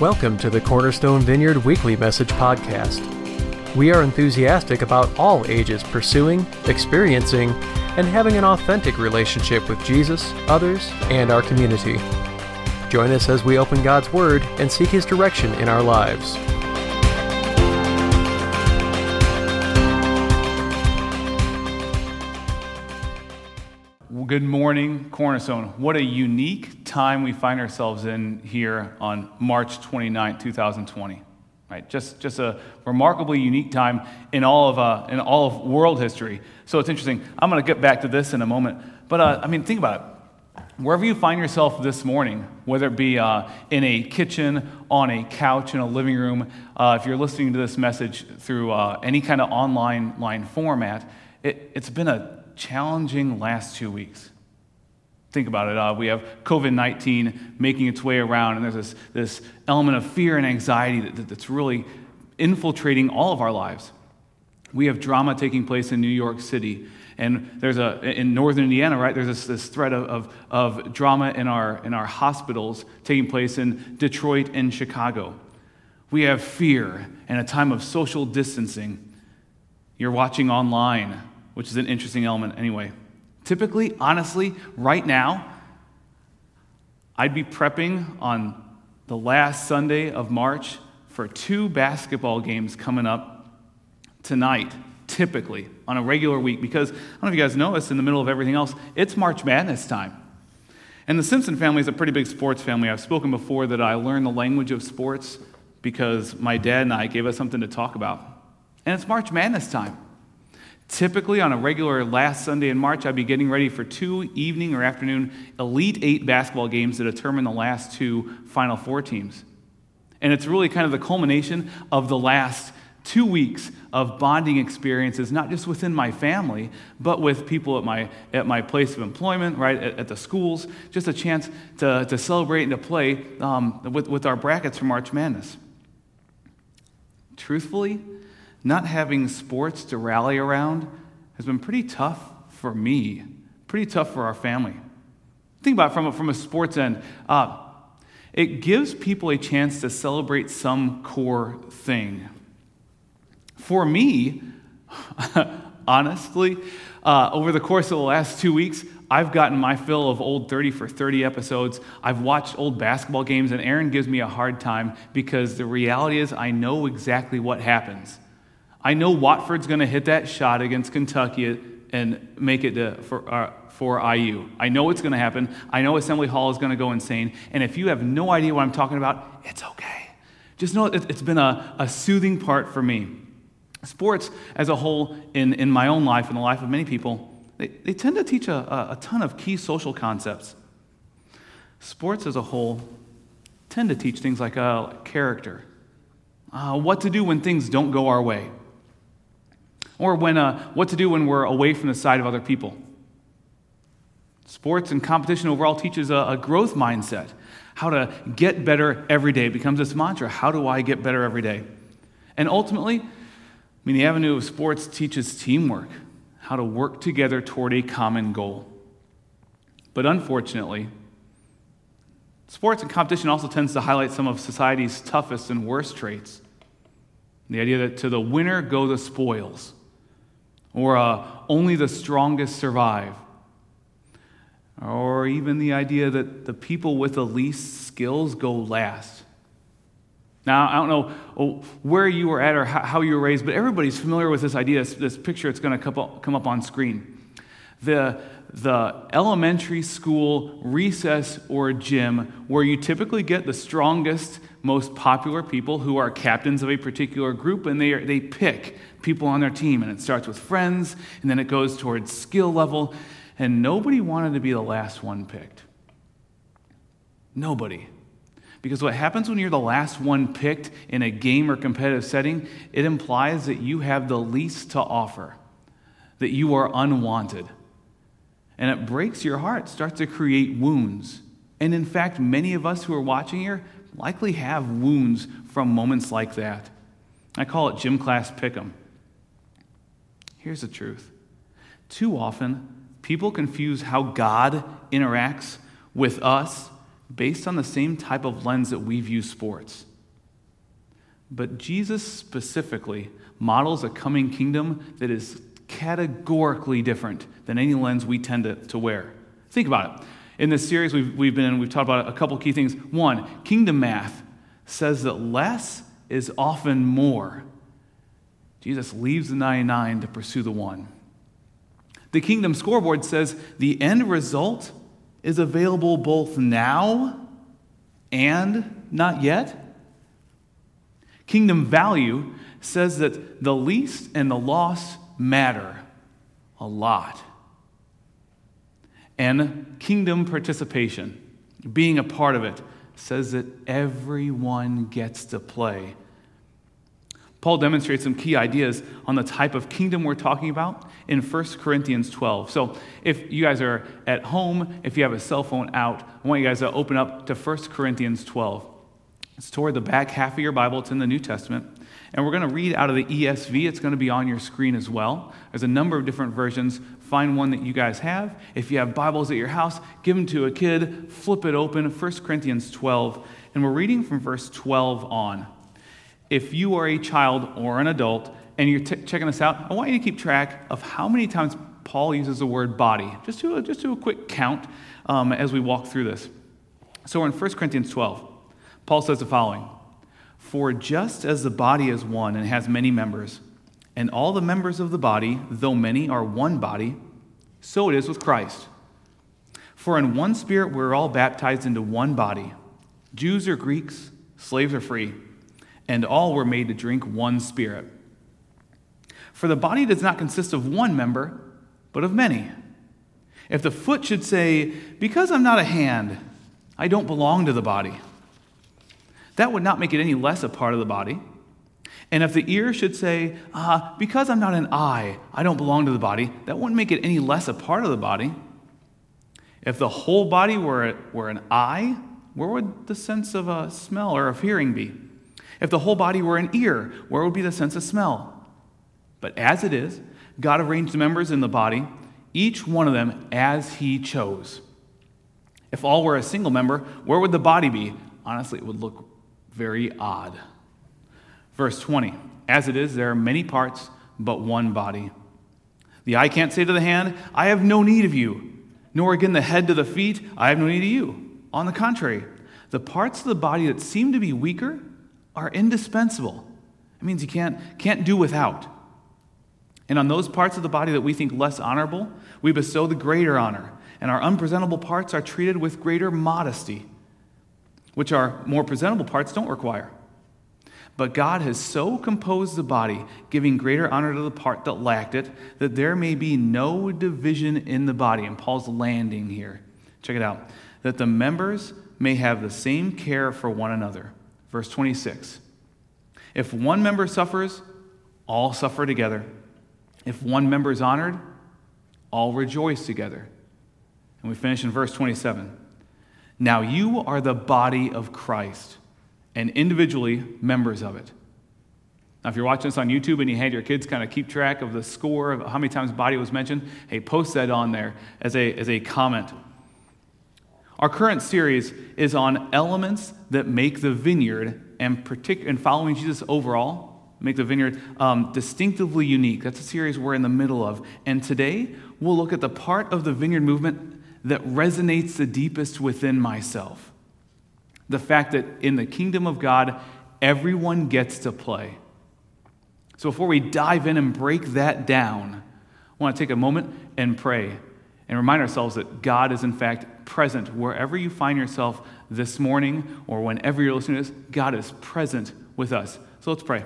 Welcome to the Cornerstone Vineyard Weekly Message Podcast. We are enthusiastic about all ages pursuing, experiencing, and having an authentic relationship with Jesus, others, and our community. Join us as we open God's Word and seek His direction in our lives. Good morning, Cornerstone. What a unique time we find ourselves in here on March 29, 2020. Right? Just, just a remarkably unique time in all of, uh, in all of world history. So it's interesting. I'm going to get back to this in a moment. But uh, I mean, think about it. Wherever you find yourself this morning, whether it be uh, in a kitchen, on a couch, in a living room, uh, if you're listening to this message through uh, any kind of online line format, it, it's been a challenging last two weeks. Think about it. Uh, we have COVID 19 making its way around, and there's this, this element of fear and anxiety that, that's really infiltrating all of our lives. We have drama taking place in New York City. And there's a, in northern Indiana, right, there's this, this threat of, of, of drama in our, in our hospitals taking place in Detroit and Chicago. We have fear and a time of social distancing. You're watching online which is an interesting element anyway. Typically, honestly, right now, I'd be prepping on the last Sunday of March for two basketball games coming up tonight, typically, on a regular week, because I don't know if you guys know this, in the middle of everything else, it's March Madness time. And the Simpson family is a pretty big sports family. I've spoken before that I learned the language of sports because my dad and I gave us something to talk about. And it's March Madness time. Typically, on a regular last Sunday in March, I'd be getting ready for two evening or afternoon Elite Eight basketball games that determine the last two Final Four teams. And it's really kind of the culmination of the last two weeks of bonding experiences, not just within my family, but with people at my, at my place of employment, right, at, at the schools. Just a chance to, to celebrate and to play um, with, with our brackets for March Madness. Truthfully, not having sports to rally around has been pretty tough for me, pretty tough for our family. Think about it from a, from a sports end. Uh, it gives people a chance to celebrate some core thing. For me, honestly, uh, over the course of the last two weeks, I've gotten my fill of old 30 for 30 episodes. I've watched old basketball games, and Aaron gives me a hard time because the reality is I know exactly what happens. I know Watford's going to hit that shot against Kentucky and make it to, for, uh, for IU. I know it's going to happen. I know Assembly Hall is going to go insane. And if you have no idea what I'm talking about, it's okay. Just know it's been a, a soothing part for me. Sports as a whole, in, in my own life and the life of many people, they, they tend to teach a, a ton of key social concepts. Sports as a whole tend to teach things like uh, character, uh, what to do when things don't go our way or when, uh, what to do when we're away from the side of other people. Sports and competition overall teaches a, a growth mindset, how to get better every day. Becomes this mantra how do I get better every day? And ultimately, I mean, the avenue of sports teaches teamwork, how to work together toward a common goal. But unfortunately, sports and competition also tends to highlight some of society's toughest and worst traits. The idea that to the winner go the spoils or uh, only the strongest survive, or even the idea that the people with the least skills go last. Now, I don't know oh, where you were at or how you were raised, but everybody's familiar with this idea, this picture that's going to come up on screen. The, the elementary school recess or gym where you typically get the strongest, most popular people who are captains of a particular group, and they, are, they pick people on their team. And it starts with friends, and then it goes towards skill level. And nobody wanted to be the last one picked. Nobody. Because what happens when you're the last one picked in a game or competitive setting, it implies that you have the least to offer, that you are unwanted. And it breaks your heart, starts to create wounds. And in fact, many of us who are watching here likely have wounds from moments like that. I call it gym class pick'em. Here's the truth too often, people confuse how God interacts with us based on the same type of lens that we view sports. But Jesus specifically models a coming kingdom that is categorically different than any lens we tend to, to wear. Think about it. In this series we've, we've been in, we've talked about a couple key things. One, kingdom math says that less is often more. Jesus leaves the 99 to pursue the one. The kingdom scoreboard says the end result is available both now and not yet. Kingdom value says that the least and the loss matter a lot. And kingdom participation, being a part of it, says that everyone gets to play. Paul demonstrates some key ideas on the type of kingdom we're talking about in 1 Corinthians 12. So, if you guys are at home, if you have a cell phone out, I want you guys to open up to 1 Corinthians 12. It's toward the back half of your Bible, it's in the New Testament. And we're going to read out of the ESV. It's going to be on your screen as well. There's a number of different versions. Find one that you guys have. If you have Bibles at your house, give them to a kid, flip it open, 1 Corinthians 12. And we're reading from verse 12 on. If you are a child or an adult and you're t- checking this out, I want you to keep track of how many times Paul uses the word body. Just do a, just do a quick count um, as we walk through this. So we're in 1 Corinthians 12. Paul says the following For just as the body is one and has many members, and all the members of the body, though many, are one body, so it is with Christ. For in one spirit we're all baptized into one body Jews or Greeks, slaves or free, and all were made to drink one spirit. For the body does not consist of one member, but of many. If the foot should say, Because I'm not a hand, I don't belong to the body, that would not make it any less a part of the body. And if the ear should say, ah, because I'm not an eye, I don't belong to the body, that wouldn't make it any less a part of the body. If the whole body were, were an eye, where would the sense of a smell or of hearing be? If the whole body were an ear, where would be the sense of smell? But as it is, God arranged the members in the body, each one of them as He chose. If all were a single member, where would the body be? Honestly, it would look very odd. Verse 20 As it is, there are many parts, but one body. The eye can't say to the hand, I have no need of you, nor again the head to the feet, I have no need of you. On the contrary, the parts of the body that seem to be weaker are indispensable. It means you can't, can't do without. And on those parts of the body that we think less honorable, we bestow the greater honor, and our unpresentable parts are treated with greater modesty which our more presentable parts don't require. But God has so composed the body, giving greater honor to the part that lacked it, that there may be no division in the body. And Paul's landing here. Check it out. That the members may have the same care for one another. Verse 26. If one member suffers, all suffer together. If one member is honored, all rejoice together. And we finish in verse 27. Now you are the body of Christ and individually members of it. Now, if you're watching this on YouTube and you had your kids kind of keep track of the score of how many times body was mentioned, hey, post that on there as a, as a comment. Our current series is on elements that make the vineyard and, partic- and following Jesus overall, make the vineyard um, distinctively unique. That's a series we're in the middle of. And today, we'll look at the part of the vineyard movement that resonates the deepest within myself. The fact that in the kingdom of God, everyone gets to play. So before we dive in and break that down, I want to take a moment and pray and remind ourselves that God is, in fact, present wherever you find yourself this morning or whenever you're listening to this. God is present with us. So let's pray.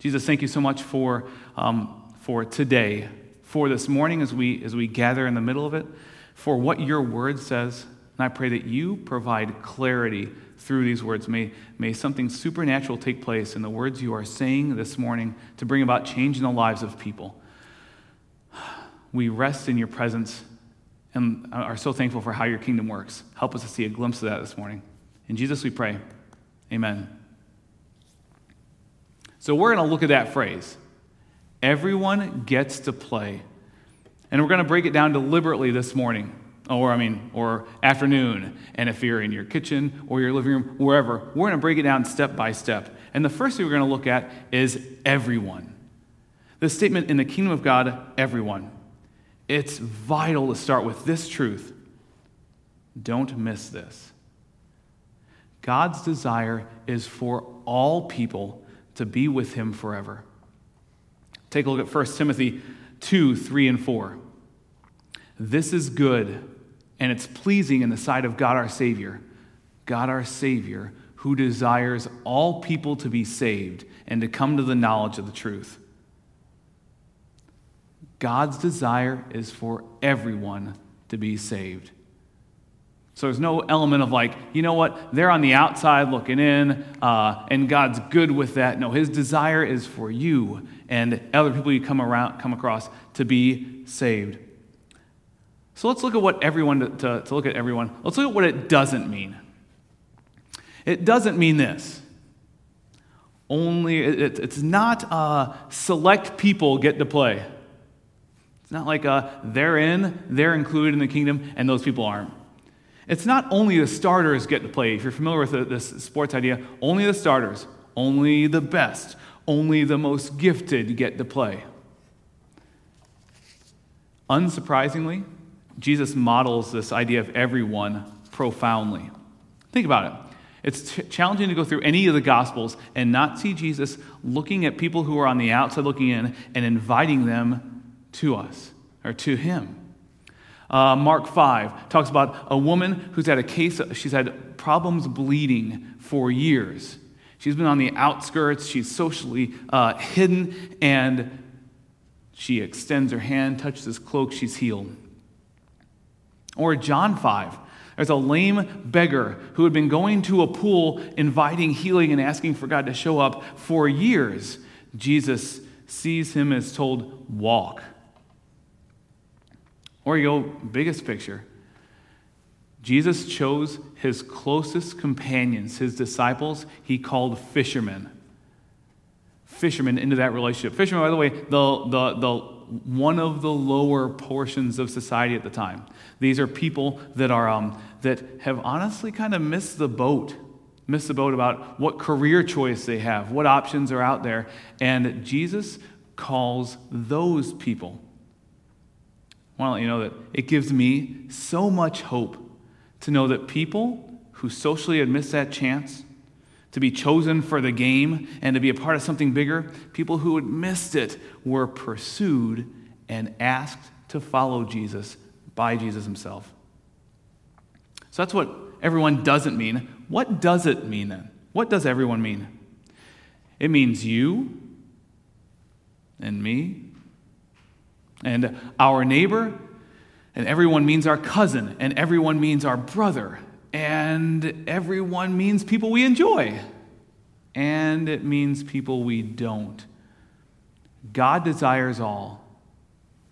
Jesus, thank you so much for, um, for today for this morning as we, as we gather in the middle of it, for what your word says. And I pray that you provide clarity through these words. May, may something supernatural take place in the words you are saying this morning to bring about change in the lives of people. We rest in your presence and are so thankful for how your kingdom works. Help us to see a glimpse of that this morning. In Jesus we pray. Amen. So we're going to look at that phrase Everyone gets to play. And we're going to break it down deliberately this morning. or I mean, or afternoon. And if you're in your kitchen or your living room, wherever, we're going to break it down step by step. And the first thing we're going to look at is everyone. The statement in the kingdom of God, everyone. It's vital to start with this truth. Don't miss this. God's desire is for all people to be with him forever. Take a look at 1 Timothy 2 3 and 4. This is good, and it's pleasing in the sight of God our Savior. God our Savior, who desires all people to be saved and to come to the knowledge of the truth. God's desire is for everyone to be saved. So there's no element of like, you know what, they're on the outside looking in, uh, and God's good with that. No, His desire is for you and other people you come around, come across to be saved. So let's look at what everyone to, to, look at everyone. Let's look at what it doesn't mean. It doesn't mean this. Only it, it's not uh, select people get to play. It's not like uh, they're in, they're included in the kingdom, and those people aren't. It's not only the starters get to play. If you're familiar with this sports idea, only the starters, only the best, only the most gifted get to play. Unsurprisingly, Jesus models this idea of everyone profoundly. Think about it. It's challenging to go through any of the Gospels and not see Jesus looking at people who are on the outside looking in and inviting them to us or to Him. Uh, Mark 5 talks about a woman who's had a case, she's had problems bleeding for years. She's been on the outskirts, she's socially uh, hidden, and she extends her hand, touches his cloak, she's healed. Or John 5. There's a lame beggar who had been going to a pool, inviting healing and asking for God to show up for years. Jesus sees him as told, Walk. Or you go, biggest picture. Jesus chose his closest companions, his disciples, he called fishermen. Fishermen into that relationship. Fishermen, by the way, the, the, the, one of the lower portions of society at the time. These are people that, are, um, that have honestly kind of missed the boat, missed the boat about what career choice they have, what options are out there. And Jesus calls those people I want to let you know that it gives me so much hope to know that people who socially had missed that chance to be chosen for the game and to be a part of something bigger, people who had missed it were pursued and asked to follow Jesus by Jesus himself. So that's what everyone doesn't mean. What does it mean then? What does everyone mean? It means you and me and our neighbor, and everyone means our cousin, and everyone means our brother, and everyone means people we enjoy, and it means people we don't. God desires all,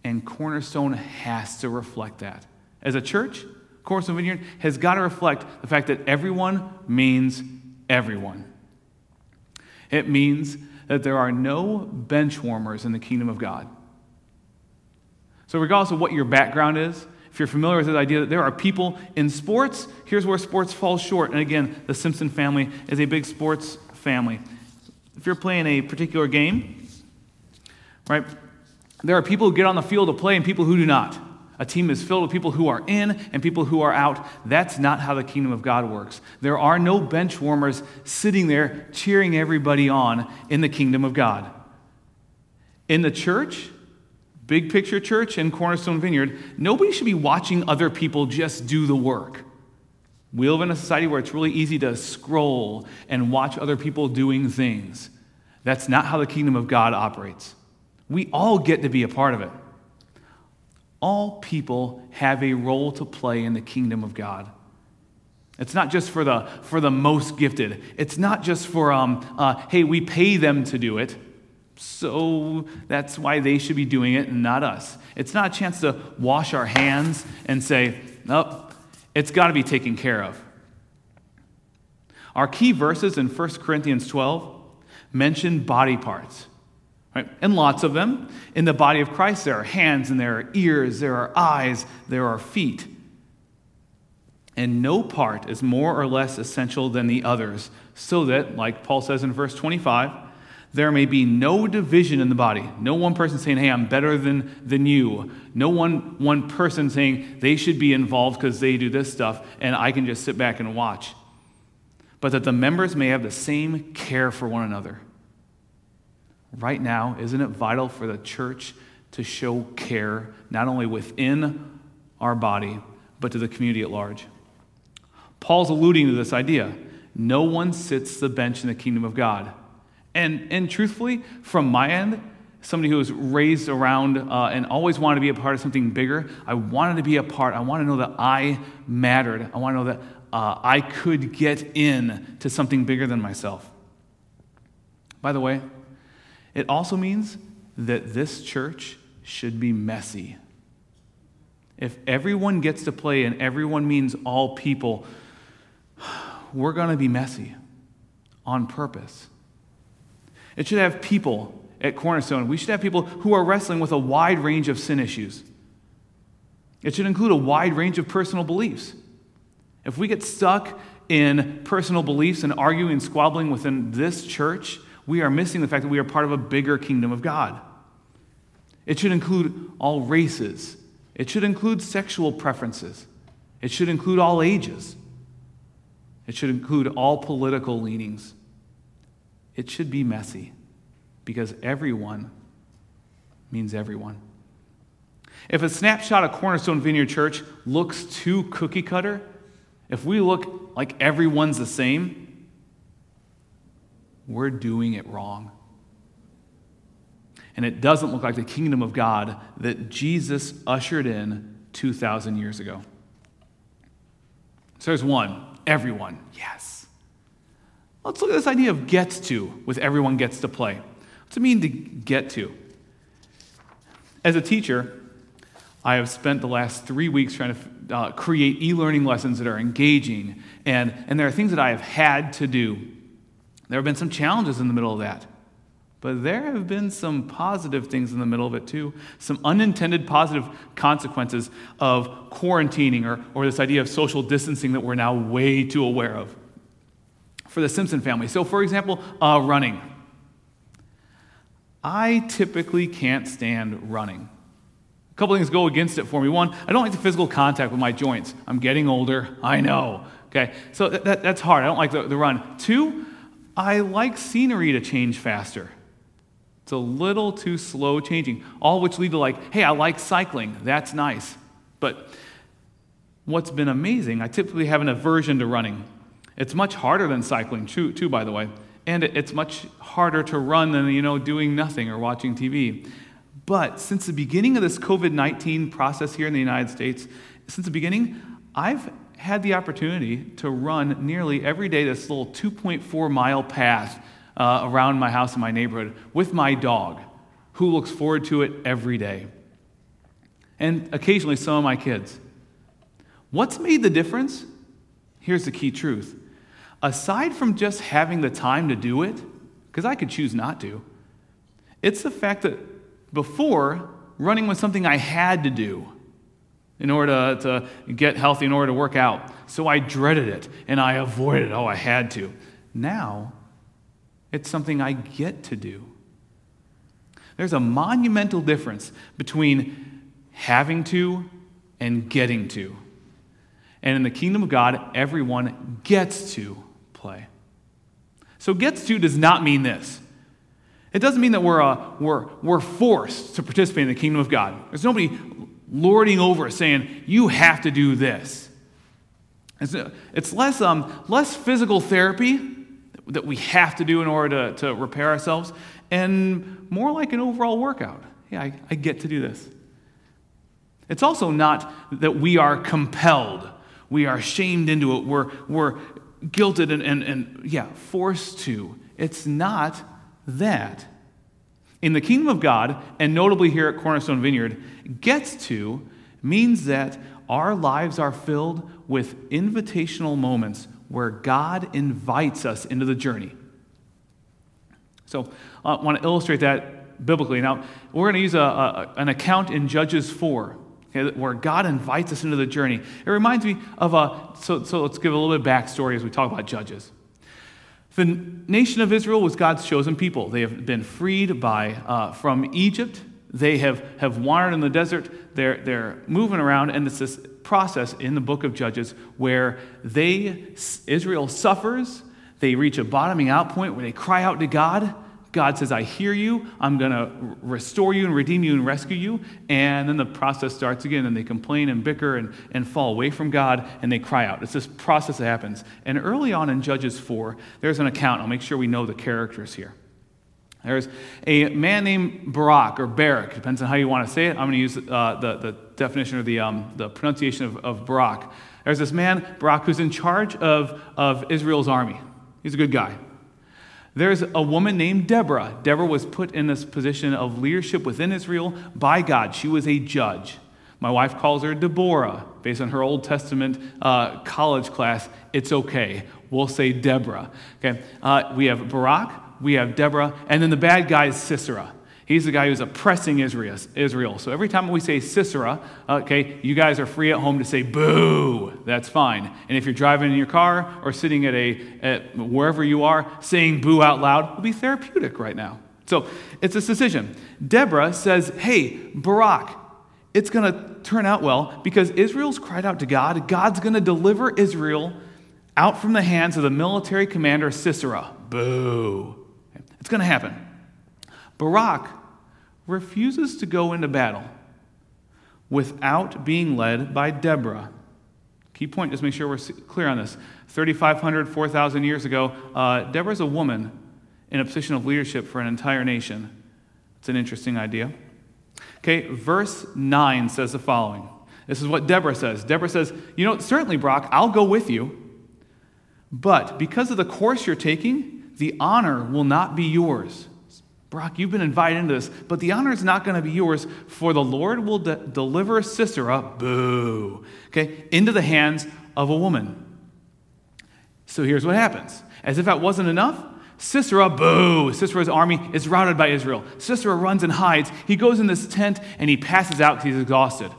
and Cornerstone has to reflect that. As a church, Cornerstone Vineyard has got to reflect the fact that everyone means everyone. It means that there are no bench warmers in the kingdom of God. So, regardless of what your background is, if you're familiar with the idea that there are people in sports, here's where sports falls short. And again, the Simpson family is a big sports family. If you're playing a particular game, right, there are people who get on the field to play and people who do not. A team is filled with people who are in and people who are out. That's not how the kingdom of God works. There are no bench warmers sitting there cheering everybody on in the kingdom of God. In the church, Big picture church and Cornerstone Vineyard, nobody should be watching other people just do the work. We live in a society where it's really easy to scroll and watch other people doing things. That's not how the kingdom of God operates. We all get to be a part of it. All people have a role to play in the kingdom of God. It's not just for the, for the most gifted. It's not just for, um, uh, hey, we pay them to do it. So that's why they should be doing it and not us. It's not a chance to wash our hands and say, nope, it's got to be taken care of. Our key verses in 1 Corinthians 12 mention body parts, right? And lots of them. In the body of Christ, there are hands and there are ears, there are eyes, there are feet. and no part is more or less essential than the others, so that, like Paul says in verse 25, there may be no division in the body. No one person saying, hey, I'm better than, than you. No one, one person saying they should be involved because they do this stuff and I can just sit back and watch. But that the members may have the same care for one another. Right now, isn't it vital for the church to show care not only within our body, but to the community at large? Paul's alluding to this idea. No one sits the bench in the kingdom of God. And, and truthfully, from my end, somebody who was raised around uh, and always wanted to be a part of something bigger, I wanted to be a part. I want to know that I mattered. I want to know that uh, I could get in to something bigger than myself. By the way, it also means that this church should be messy. If everyone gets to play and everyone means all people, we're going to be messy on purpose. It should have people at Cornerstone. We should have people who are wrestling with a wide range of sin issues. It should include a wide range of personal beliefs. If we get stuck in personal beliefs and arguing and squabbling within this church, we are missing the fact that we are part of a bigger kingdom of God. It should include all races. It should include sexual preferences. It should include all ages. It should include all political leanings. It should be messy because everyone means everyone. If a snapshot of Cornerstone Vineyard Church looks too cookie cutter, if we look like everyone's the same, we're doing it wrong. And it doesn't look like the kingdom of God that Jesus ushered in 2,000 years ago. So there's one everyone. Yes. Let's look at this idea of gets to with everyone gets to play. What's it mean to get to? As a teacher, I have spent the last three weeks trying to uh, create e learning lessons that are engaging, and, and there are things that I have had to do. There have been some challenges in the middle of that. But there have been some positive things in the middle of it too. Some unintended positive consequences of quarantining or, or this idea of social distancing that we're now way too aware of for the Simpson family. So, for example, uh, running. I typically can't stand running. A couple things go against it for me. One, I don't like the physical contact with my joints. I'm getting older. I know. Okay, so that, that, that's hard. I don't like the, the run. Two, I like scenery to change faster. It's a little too slow changing, all which lead to like, hey, I like cycling. That's nice. But what's been amazing, I typically have an aversion to running. It's much harder than cycling, too, too by the way. And it's much harder to run than, you know, doing nothing or watching TV. But since the beginning of this COVID 19 process here in the United States, since the beginning, I've had the opportunity to run nearly every day this little 2.4 mile path uh, around my house in my neighborhood with my dog, who looks forward to it every day. And occasionally some of my kids. What's made the difference? Here's the key truth. Aside from just having the time to do it, because I could choose not to, it's the fact that before, running was something I had to do in order to, get healthy, in order to work out. So I dreaded it and I avoided it. Oh, I had to. Now, it's something I get to do. There's a monumental difference between having to and getting to. And in the kingdom of God, everyone gets to play. So, gets to does not mean this. It doesn't mean that we're, uh, we're, we're forced to participate in the kingdom of God. There's nobody lording over us saying, you have to do this. It's, it's less, um, less physical therapy that we have to do in order to, to repair ourselves, and more like an overall workout. Yeah, I, I get to do this. It's also not that we are compelled, we are shamed into it, we're, we're guilted and, and, and, yeah, forced to. It's not that. In the kingdom of God, and notably here at Cornerstone Vineyard, gets to means that our lives are filled with invitational moments where God invites us into the journey. So I want to illustrate that biblically. Now, we're going to use a, a, an account in Judges 4 okay, where God invites us into the journey. It reminds me of a, so, so let's give a little bit of backstory as we talk about Judges. The nation of Israel was God's chosen people. They have been freed by, uh, from Egypt. They have, have wandered in the desert. They're, they're moving around, and it's this process in the book of Judges where they, Israel suffers. They reach a bottoming out point where they cry out to God, God says, I hear you. I'm going to restore you and redeem you and rescue you. And then the process starts again, and they complain and bicker and, and fall away from God, and they cry out. It's this process that happens. And early on in Judges 4, there's an account. I'll make sure we know the characters here. There's a man named Barak, or Barak, depends on how you want to say it. I'm going to use uh, the, the definition or the, um, the pronunciation of, of Barak. There's this man, Barak, who's in charge of, of Israel's army. He's a good guy. There's a woman named Deborah. Deborah was put in this position of leadership within Israel by God. She was a judge. My wife calls her Deborah, based on her Old Testament uh, college class. It's okay. We'll say Deborah. Okay. Uh, we have Barak, we have Deborah, and then the bad guy is Sisera. He's the guy who's oppressing Israel. So every time we say Sisera, okay, you guys are free at home to say boo. That's fine. And if you're driving in your car or sitting at a at wherever you are, saying boo out loud will be therapeutic right now. So it's a decision. Deborah says, "Hey, Barak, it's going to turn out well because Israel's cried out to God. God's going to deliver Israel out from the hands of the military commander Sisera. Boo. It's going to happen. Barak refuses to go into battle without being led by Deborah. Key point, just make sure we're clear on this. 3,500, 4,000 years ago, uh, Deborah's a woman in a position of leadership for an entire nation. It's an interesting idea. Okay, verse 9 says the following. This is what Deborah says. Deborah says, You know, certainly, Barak, I'll go with you, but because of the course you're taking, the honor will not be yours. Barak, you've been invited into this, but the honor is not going to be yours, for the Lord will de- deliver Sisera, boo, okay, into the hands of a woman. So here's what happens. As if that wasn't enough, Sisera, boo, Sisera's army is routed by Israel. Sisera runs and hides. He goes in this tent and he passes out because he's exhausted.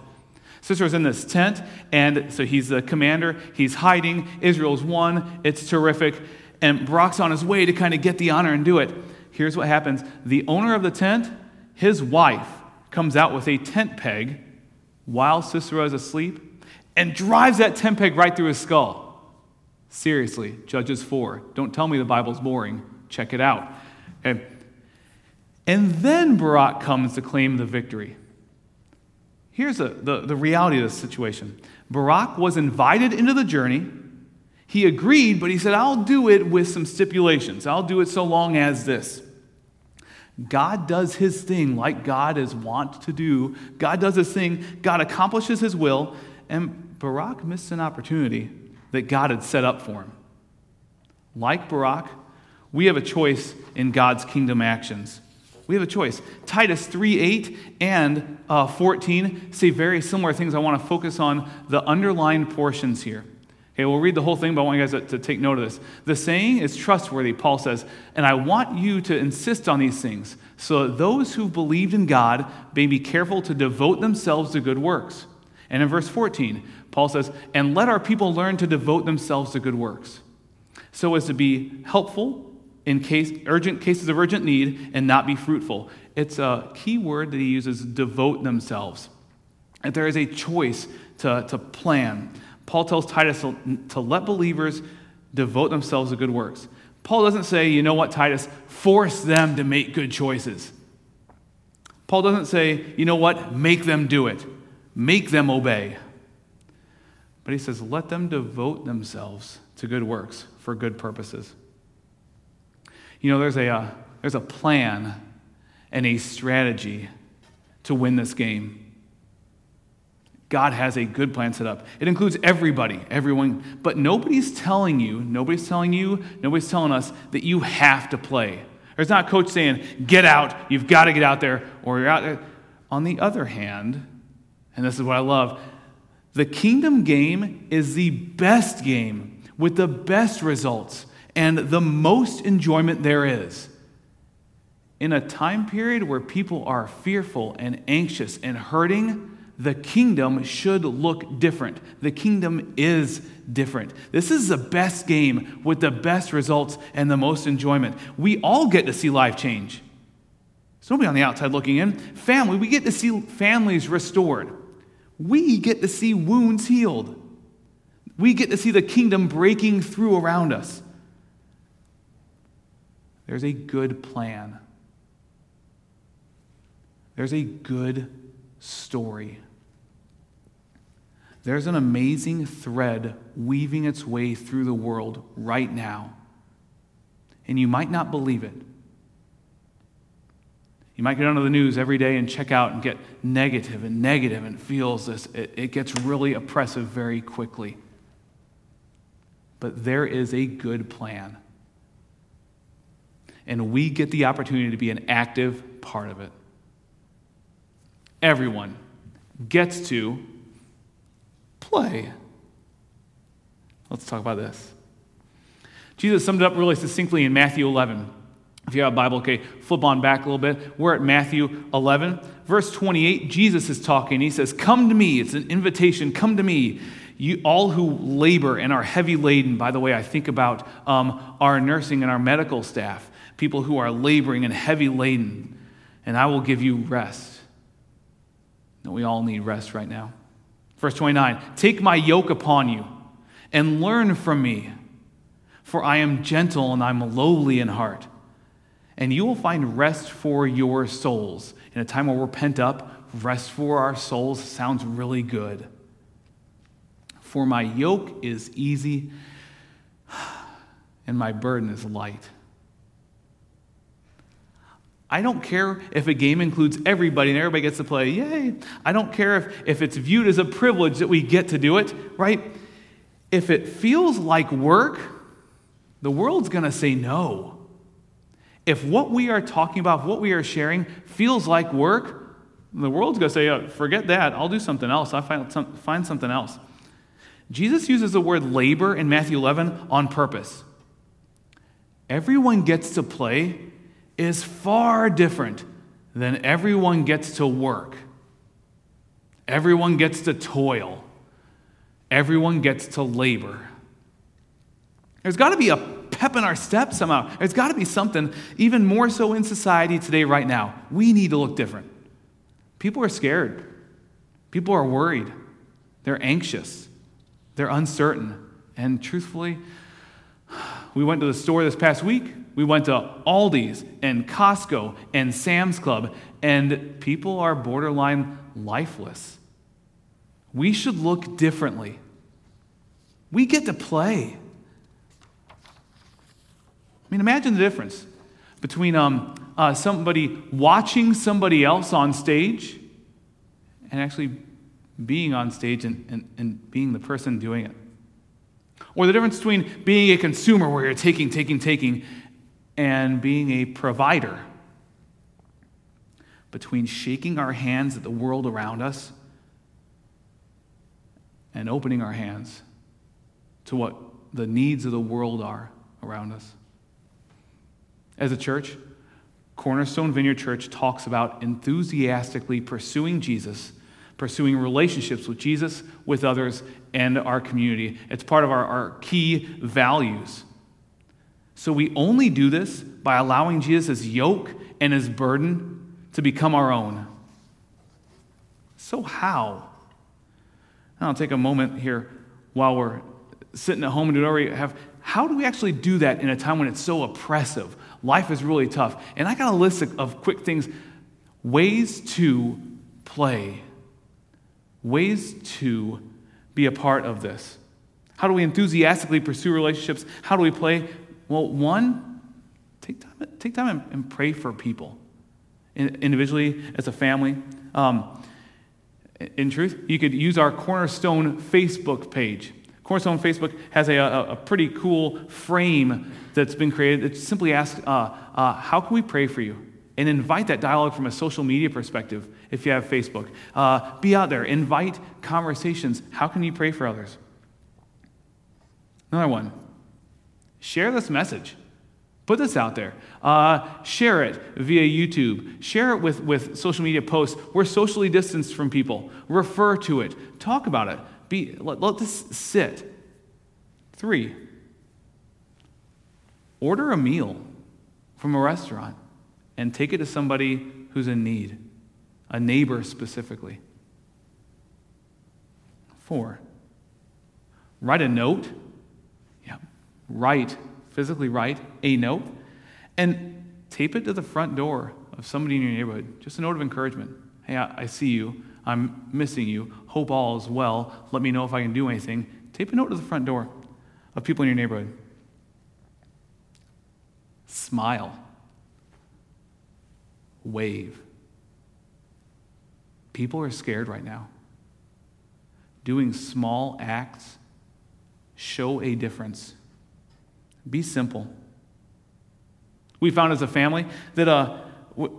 Sisera's in this tent, and so he's the commander. He's hiding. Israel's won. It's terrific. And Barak's on his way to kind of get the honor and do it here's what happens the owner of the tent, his wife, comes out with a tent peg while Sisera is asleep and drives that tent peg right through his skull. Seriously, Judges 4. Don't tell me the Bible's boring. Check it out. Okay. And then Barak comes to claim the victory. Here's a, the, the reality of the situation Barak was invited into the journey. He agreed, but he said, I'll do it with some stipulations. I'll do it so long as this. God does his thing like God is wont to do. God does his thing, God accomplishes his will, and Barak missed an opportunity that God had set up for him. Like Barak, we have a choice in God's kingdom actions. We have a choice. Titus 3 8 and uh, 14 say very similar things. I want to focus on the underlined portions here. Okay, we'll read the whole thing, but I want you guys to, to, take note of this. The saying is trustworthy, Paul says, and I want you to insist on these things, so that those who believed in God may be careful to devote themselves to good works. And in verse 14, Paul says, and let our people learn to devote themselves to good works, so as to be helpful in case urgent cases of urgent need and not be fruitful. It's a key word that he uses, devote themselves. That there is a choice to, to plan Paul tells Titus to, to let believers devote themselves to good works. Paul doesn't say, you know what, Titus, force them to make good choices. Paul doesn't say, you know what, make them do it, make them obey. But he says, let them devote themselves to good works for good purposes. You know, there's a, uh, there's a plan and a strategy to win this game. God has a good plan set up. It includes everybody, everyone, but nobody's telling you, nobody's telling you, nobody's telling us that you have to play. There's not a coach saying, get out, you've got to get out there, or you're out there. On the other hand, and this is what I love, the kingdom game is the best game with the best results and the most enjoyment there is. In a time period where people are fearful and anxious and hurting, the kingdom should look different. The kingdom is different. This is the best game with the best results and the most enjoyment. We all get to see life change. There's nobody on the outside looking in. Family, we get to see families restored. We get to see wounds healed. We get to see the kingdom breaking through around us. There's a good plan. There's a good story. There's an amazing thread weaving its way through the world right now. And you might not believe it. You might get onto the news every day and check out and get negative and negative and feels this. It, it gets really oppressive very quickly. But there is a good plan. And we get the opportunity to be an active part of it. Everyone gets to play. Let's talk about this. Jesus summed it up really succinctly in Matthew 11. If you have a Bible, okay, flip on back a little bit. We're at Matthew 11, verse 28. Jesus is talking. He says, Come to me. It's an invitation. Come to me. You, all who labor and are heavy laden. By the way, I think about um, our nursing and our medical staff, people who are laboring and heavy laden, and I will give you rest. No, we all need rest right now. Verse 29 Take my yoke upon you and learn from me, for I am gentle and I'm lowly in heart and you will find rest for your souls. In a time where we're pent up, rest for our souls sounds really good. For my yoke is easy and my burden is light. I don't care if a game includes everybody and everybody gets to play, yay. I don't care if, if it's viewed as a privilege that we get to do it, right? If it feels like work, the world's going to say no. If what we are talking about, what we are sharing, feels like work, the world's going to say, oh, forget that. I'll do something else. I'll find, some, find something else. Jesus uses the word labor in Matthew 11 on purpose. Everyone gets to play is far different than everyone gets to work. Everyone gets to toil. Everyone gets to labor. There's got to be a pep in our step somehow. There's got to be something, even more so in society today, right now. We need to look different. People are scared, people are worried, they're anxious, they're uncertain. And truthfully, we went to the store this past week. We went to Aldi's and Costco and Sam's Club, and people are borderline lifeless. We should look differently. We get to play I mean, imagine the difference between um, uh, somebody watching somebody else on stage and actually being on stage and, and, and being the person doing it. Or the difference between being a consumer where you're taking, taking, taking, and being a provider. Between shaking our hands at the world around us and opening our hands to what the needs of the world are around us. As a church, Cornerstone Vineyard Church talks about enthusiastically pursuing Jesus, pursuing relationships with Jesus, with others, and our community. It's part of our, our key values. So we only do this by allowing Jesus' yoke and his burden to become our own. So, how? I'll take a moment here while we're sitting at home and we have. How do we actually do that in a time when it's so oppressive? Life is really tough. And I got a list of quick things ways to play, ways to be a part of this. How do we enthusiastically pursue relationships? How do we play? Well, one, take time, take time and, and pray for people, individually, as a family. Um, in truth, you could use our Cornerstone Facebook page. Cornerstone Facebook has a, a, a pretty cool frame that's been created that simply asks, uh, uh, How can we pray for you? And invite that dialogue from a social media perspective if you have Facebook. Uh, be out there, invite conversations. How can you pray for others? Another one share this message. Put this out there. Uh, share it via YouTube. Share it with, with social media posts. We're socially distanced from people. Refer to it. Talk about it. Be, let, let this sit. Three, order a meal from a restaurant and take it to somebody who's in need, a neighbor specifically. Four, write a note. Yeah, write, physically write a note and tape it to the front door of somebody in your neighborhood. Just a note of encouragement. Hey, I, I see you. I'm missing you. Hope all is well. Let me know if I can do anything. Tape a note to the front door of people in your neighborhood. Smile. Wave. People are scared right now. Doing small acts show a difference. Be simple. We found as a family that uh,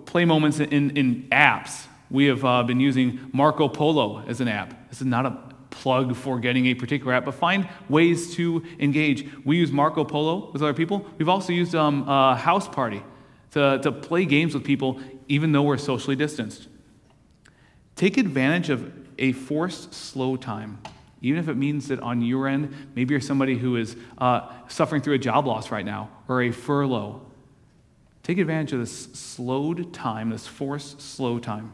play moments in, in apps, we have uh, been using Marco Polo as an app. This is not a plug for getting a particular app, but find ways to engage. We use Marco Polo with other people. We've also used um, a Houseparty to, to play games with people, even though we're socially distanced. Take advantage of a forced slow time, even if it means that on your end, maybe you're somebody who is uh, suffering through a job loss right now or a furlough. Take advantage of this slowed time, this forced slow time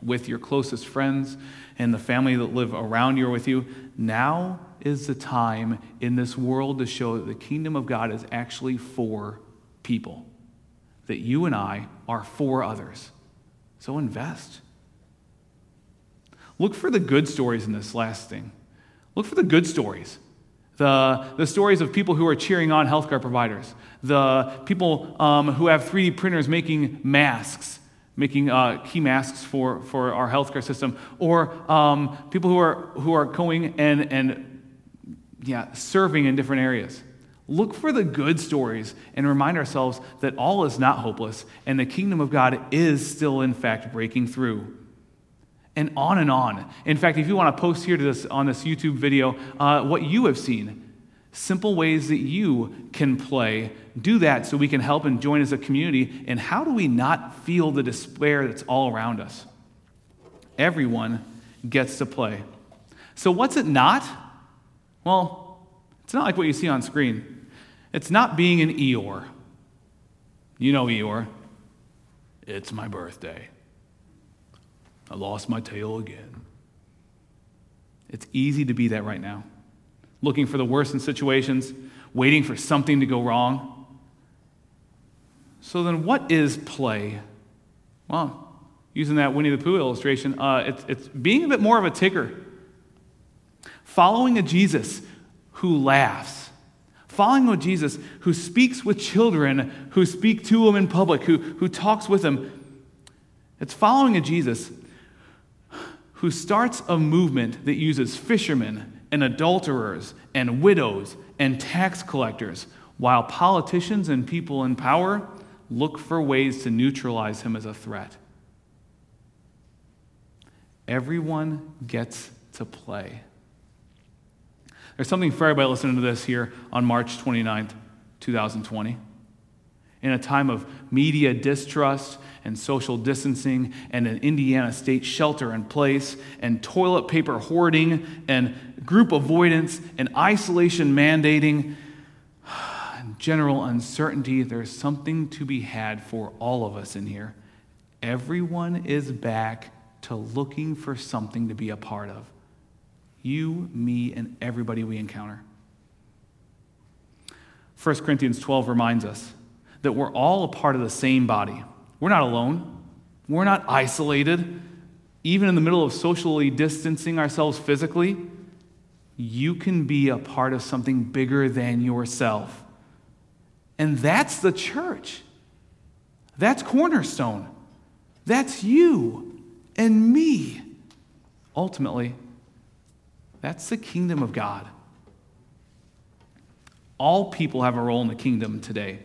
with your closest friends and the family that live around you or with you. Now is the time in this world to show that the kingdom of God is actually for people, that you and I are for others. So invest. Look for the good stories in this last thing. Look for the good stories. The, the stories of people who are cheering on healthcare providers, the people um, who have 3D printers making masks, making uh, key masks for, for our healthcare system, or um, people who are, who are going and, and yeah, serving in different areas. Look for the good stories and remind ourselves that all is not hopeless and the kingdom of God is still, in fact, breaking through and on and on. In fact, if you want to post here to this on this YouTube video uh, what you have seen, simple ways that you can play, do that so we can help and join as a community. And how do we not feel the despair that's all around us? Everyone gets to play. So, what's it not? Well, it's not like what you see on screen. It's not being an Eeyore. You know Eeyore. It's my birthday. I lost my tail again. It's easy to be that right now. Looking for the worst in situations, waiting for something to go wrong. So then, what is play? Well, using that Winnie the Pooh illustration, uh, it's, it's being a bit more of a Tigger. Following a Jesus who laughs. Following a Jesus who speaks with children, who speak to him in public, who, who talks with them. It's following a Jesus who starts a movement that uses fishermen and adulterers and widows and tax collectors, while politicians and people in power look for ways to neutralize him as a threat. Everyone gets to play. There's something for everybody listening to this here on March 29th, 2020. In a time of media distrust and social distancing and an Indiana state shelter in place and toilet paper hoarding and group avoidance and isolation mandating and general uncertainty, there's something to be had for all of us in here. Everyone is back to looking for something to be a part of. You, me, and everybody we encounter. 1 Corinthians 12 reminds us that we're all a part of the same body. We're not alone. We're not isolated. Even in the middle of socially distancing ourselves physically, you can be a part of something bigger than yourself. And that's the church. That's Cornerstone. That's you and me. Ultimately, that's the kingdom of God. All people have a role in the kingdom today.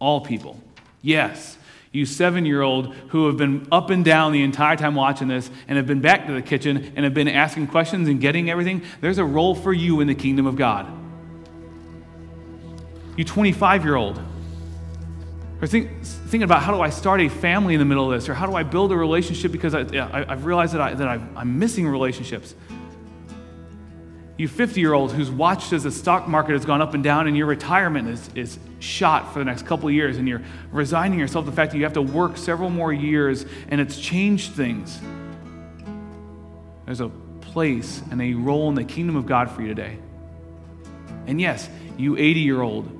All people. Yes, you seven year old who have been up and down the entire time watching this and have been back to the kitchen and have been asking questions and getting everything, there's a role for you in the kingdom of God. You 25 year old or think, thinking about how do I start a family in the middle of this, or how do I build a relationship because I, have realized that, I, that i I'm missing relationships. You 50 year old who's watched as the stock market has gone up and down and your retirement is, is shot for the next couple years and you're resigning yourself to the fact that you have to work several more years and it's changed things. There's a place and a role in the kingdom of God for you today. And yes, you 80 year old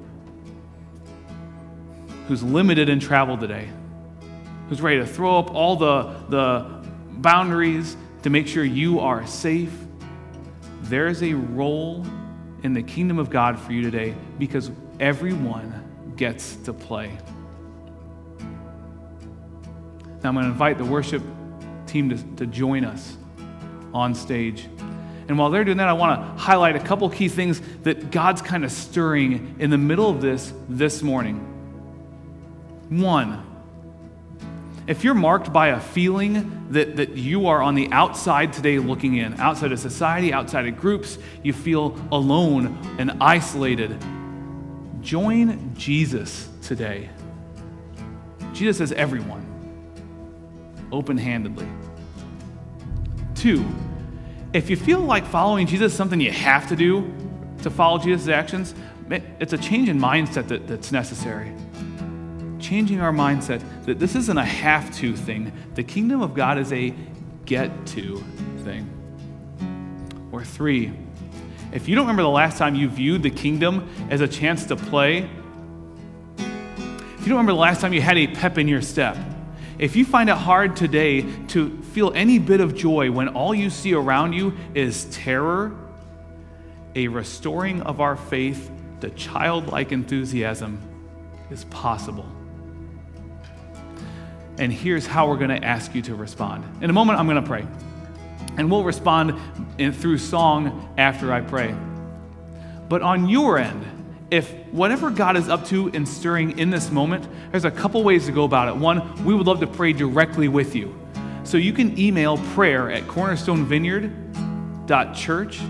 who's limited in travel today, who's ready to throw up all the, the boundaries to make sure you are safe, there is a role in the kingdom of God for you today because everyone gets to play. Now, I'm going to invite the worship team to, to join us on stage. And while they're doing that, I want to highlight a couple key things that God's kind of stirring in the middle of this this morning. One, if you're marked by a feeling that, that you are on the outside today looking in, outside of society, outside of groups, you feel alone and isolated, join Jesus today. Jesus says everyone, open handedly. Two, if you feel like following Jesus is something you have to do to follow Jesus' actions, it's a change in mindset that, that's necessary changing our mindset that this isn't a have to thing. The kingdom of God is a get to thing. Or three, if you don't remember the last time you viewed the kingdom as a chance to play, if you don't remember the last time you had a pep in your step, if you find it hard today to feel any bit of joy when all you see around you is terror, a restoring of our faith to childlike enthusiasm is possible. And here's how we're going to ask you to respond. In a moment, I'm going to pray. And we'll respond in, through song after I pray. But on your end, if whatever God is up to and stirring in this moment, there's a couple ways to go about it. One, we would love to pray directly with you. So you can email prayer at cornerstonevineyard.church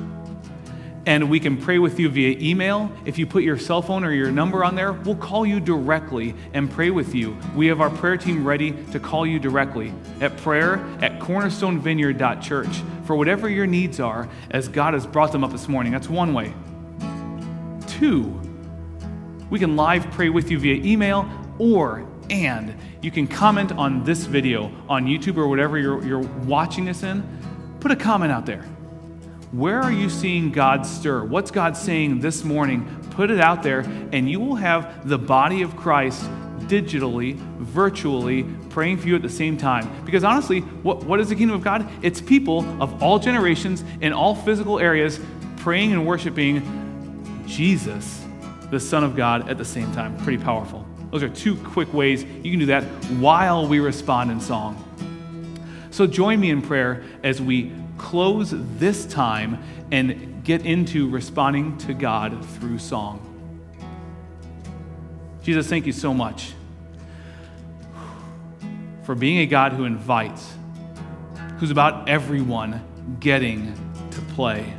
and we can pray with you via email. If you put your cell phone or your number on there, we'll call you directly and pray with you. We have our prayer team ready to call you directly at prayer at cornerstonevineyard.church for whatever your needs are as God has brought them up this morning. That's one way. Two, we can live pray with you via email or and you can comment on this video on YouTube or whatever you're, you're watching this in. Put a comment out there where are you seeing God stir? What's God saying this morning? Put it out there, and you will have the body of Christ digitally, virtually, praying for you at the same time. Because honestly, what, what is the kingdom of God? It's people of all generations in all physical areas praying and worshiping Jesus, the Son of God, at the same time. Pretty powerful. Those are two quick ways you can do that while we respond in song. So join me in prayer as we close this time and get into responding to God through song. Jesus, thank you so much for being a God who invites, who's about everyone getting to play.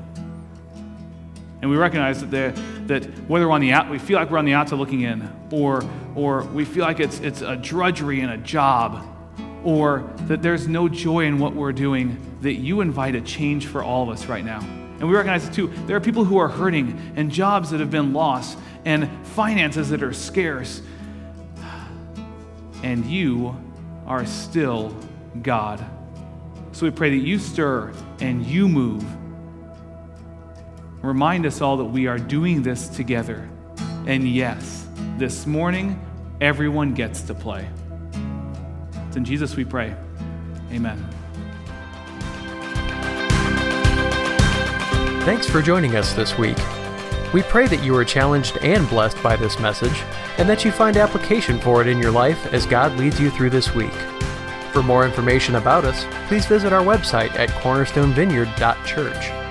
And we recognize that, that whether we're on the out, we feel like we're on the outside looking in, or, or we feel like it's, it's a drudgery and a job, or that there's no joy in what we're doing, that you invite a change for all of us right now. And we recognize it too. There are people who are hurting, and jobs that have been lost, and finances that are scarce. And you are still God. So we pray that you stir and you move. Remind us all that we are doing this together. And yes, this morning, everyone gets to play. It's in Jesus we pray. Amen. Thanks for joining us this week. We pray that you are challenged and blessed by this message, and that you find application for it in your life as God leads you through this week. For more information about us, please visit our website at cornerstonevineyard.church.